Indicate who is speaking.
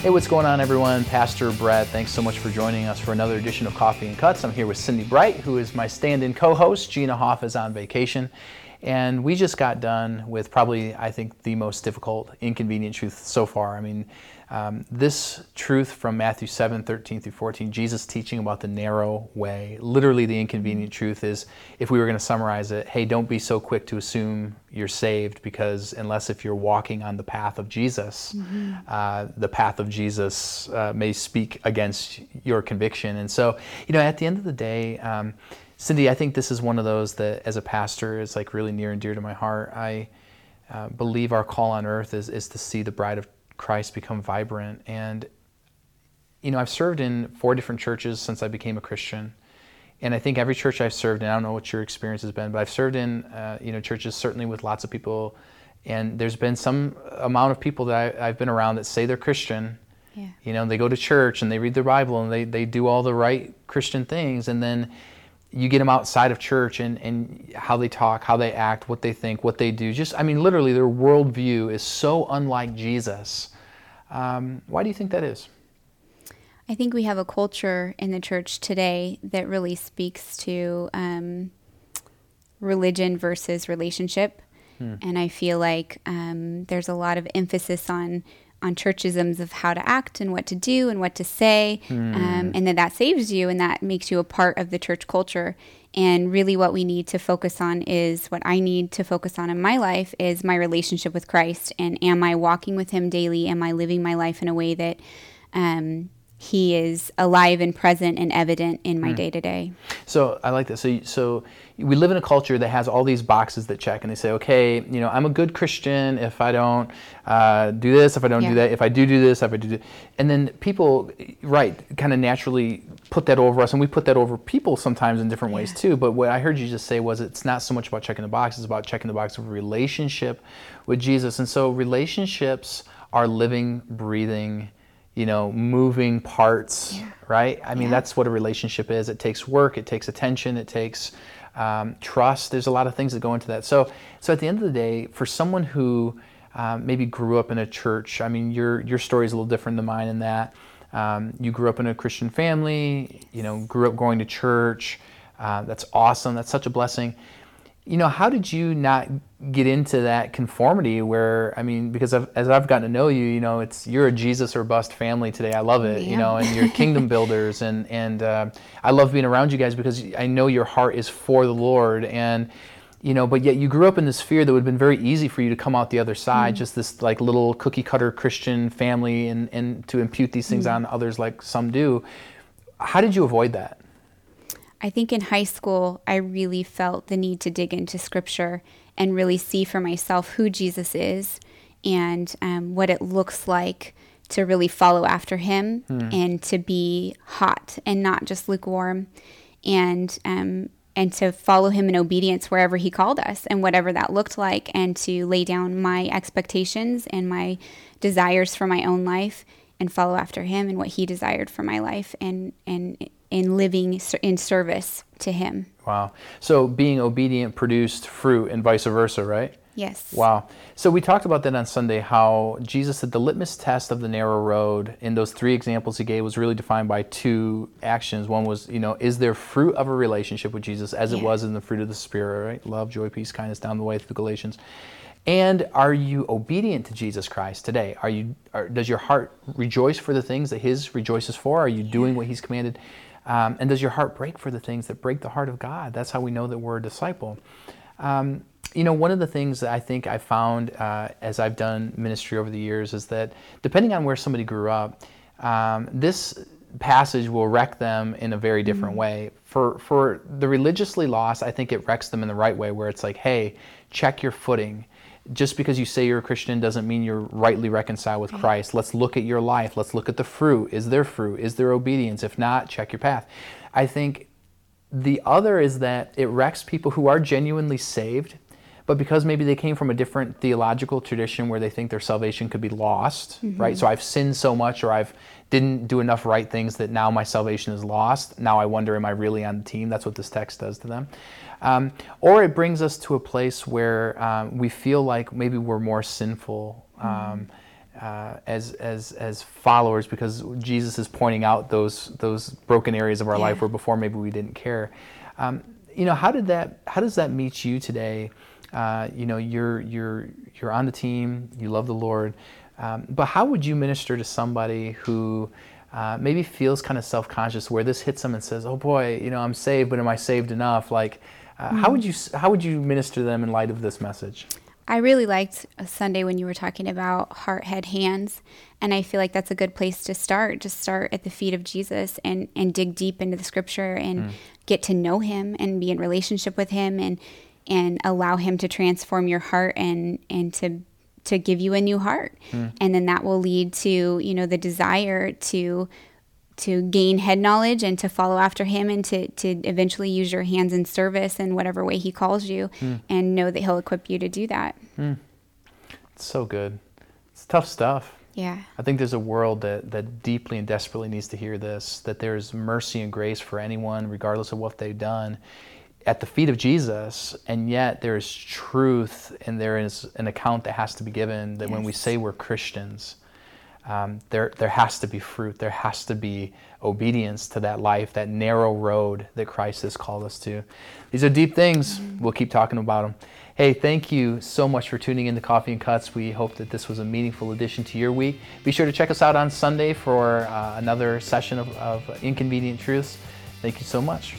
Speaker 1: Hey, what's going on, everyone? Pastor Brett, thanks so much for joining us for another edition of Coffee and Cuts. I'm here with Cindy Bright, who is my stand in co host. Gina Hoff is on vacation. And we just got done with probably, I think, the most difficult, inconvenient truth so far. I mean, um, this truth from Matthew 7 13 through 14, Jesus teaching about the narrow way. Literally, the inconvenient truth is if we were going to summarize it, hey, don't be so quick to assume you're saved because unless if you're walking on the path of Jesus, mm-hmm. uh, the path of Jesus uh, may speak against your conviction. And so, you know, at the end of the day, um, Cindy, I think this is one of those that as a pastor is like really near and dear to my heart. I uh, believe our call on earth is, is to see the bride of Christ become vibrant. And, you know, I've served in four different churches since I became a Christian. And I think every church I've served in, I don't know what your experience has been, but I've served in, uh, you know, churches certainly with lots of people. And there's been some amount of people that I, have been around that say they're Christian. Yeah. You know, they go to church and they read the Bible and they, they do all the right Christian things. And then you get them outside of church and, and how they talk, how they act, what they think, what they do. Just, I mean, literally, their worldview is so unlike Jesus. Um, why do you think that is?
Speaker 2: I think we have a culture in the church today that really speaks to um, religion versus relationship. Hmm. And I feel like um, there's a lot of emphasis on on churchisms of how to act and what to do and what to say, mm. um, and then that saves you and that makes you a part of the church culture. And really, what we need to focus on is what I need to focus on in my life is my relationship with Christ. And am I walking with Him daily? Am I living my life in a way that um, he is alive and present and evident in my day to day.
Speaker 1: So I like that. So so we live in a culture that has all these boxes that check, and they say, okay, you know, I'm a good Christian if I don't uh, do this, if I don't yeah. do that, if I do do this, if I do, do and then people, right, kind of naturally put that over us, and we put that over people sometimes in different yeah. ways too. But what I heard you just say was, it's not so much about checking the box; it's about checking the box of relationship with Jesus. And so relationships are living, breathing you know, moving parts, yeah. right? I mean, yeah. that's what a relationship is. It takes work, it takes attention, it takes um, trust. There's a lot of things that go into that. So, so at the end of the day, for someone who um, maybe grew up in a church, I mean, your your story is a little different than mine in that um, you grew up in a Christian family, you know, grew up going to church. Uh, that's awesome. That's such a blessing you know, how did you not get into that conformity where, I mean, because I've, as I've gotten to know you, you know, it's, you're a Jesus or bust family today. I love it, yeah. you know, and you're kingdom builders. And, and uh, I love being around you guys because I know your heart is for the Lord. And, you know, but yet you grew up in this fear that would have been very easy for you to come out the other side, mm. just this like little cookie cutter Christian family and, and to impute these things mm. on others like some do. How did you avoid that?
Speaker 2: I think in high school, I really felt the need to dig into scripture and really see for myself who Jesus is and um, what it looks like to really follow after him mm. and to be hot and not just lukewarm and um, and to follow him in obedience wherever he called us and whatever that looked like and to lay down my expectations and my desires for my own life and follow after him and what he desired for my life and and in living in service to Him.
Speaker 1: Wow. So being obedient produced fruit and vice versa, right?
Speaker 2: Yes.
Speaker 1: Wow. So we talked about that on Sunday how Jesus said the litmus test of the narrow road in those three examples he gave was really defined by two actions. One was, you know, is there fruit of a relationship with Jesus as yeah. it was in the fruit of the Spirit, right? Love, joy, peace, kindness down the way through Galatians. And are you obedient to Jesus Christ today? Are you are, does your heart rejoice for the things that his rejoices for? Are you doing what he's commanded? Um, and does your heart break for the things that break the heart of God? That's how we know that we're a disciple. Um, you know, one of the things that I think I found uh, as I've done ministry over the years is that depending on where somebody grew up, um, this passage will wreck them in a very different mm-hmm. way. For for the religiously lost, I think it wrecks them in the right way, where it's like, hey, check your footing just because you say you're a Christian doesn't mean you're rightly reconciled with Christ. Let's look at your life. Let's look at the fruit. Is there fruit? Is there obedience? If not, check your path. I think the other is that it wrecks people who are genuinely saved, but because maybe they came from a different theological tradition where they think their salvation could be lost, mm-hmm. right? So I've sinned so much or I've didn't do enough right things that now my salvation is lost. Now I wonder, am I really on the team? That's what this text does to them. Um, or it brings us to a place where um, we feel like maybe we're more sinful. Um, uh, as as as followers because Jesus is pointing out those those broken areas of our
Speaker 2: Yeah.
Speaker 1: life where before maybe we didn't care. Um, you know, how did that? How does that meet you today? Uh, you know, you're you're you're on the team. You love the Lord, um, but how would you minister to somebody who uh, maybe feels kind of self-conscious, where this hits them and says, "Oh boy, you know, I'm saved, but am I saved enough?" Like, uh, how would you how would you minister to them in light of this message?
Speaker 2: I really liked Sunday when you were talking about heart, head, hands. And I feel like that's a good place to start. Just start at the feet of Jesus and, and dig deep into the scripture and get to know him and be in relationship with him and and allow him to transform your heart and and to to give you a new heart. Hmm. And then that will lead to, you know, the desire to to gain head knowledge and to follow after him and to, to eventually use your hands in service in whatever way he calls you hmm. and know that he'll equip you to do that. Hmm.
Speaker 1: It's so good. It's tough stuff.
Speaker 2: Yeah.
Speaker 1: I think there's a world that, that deeply and desperately needs to hear this that there's mercy and grace for anyone, regardless of what they've done, at the feet of Jesus, and yet there is truth and there is an account that has to be given that when we say we're Christians, um, there, there has to be fruit. There has to be obedience to that life, that narrow road that Christ has called us to. These are deep things. We'll keep talking about them. Hey, thank you so much for tuning in to Coffee and Cuts. We hope that this was a meaningful addition to your week. Be sure to check us out on Sunday for uh, another session of, of Inconvenient Truths. Thank you so much.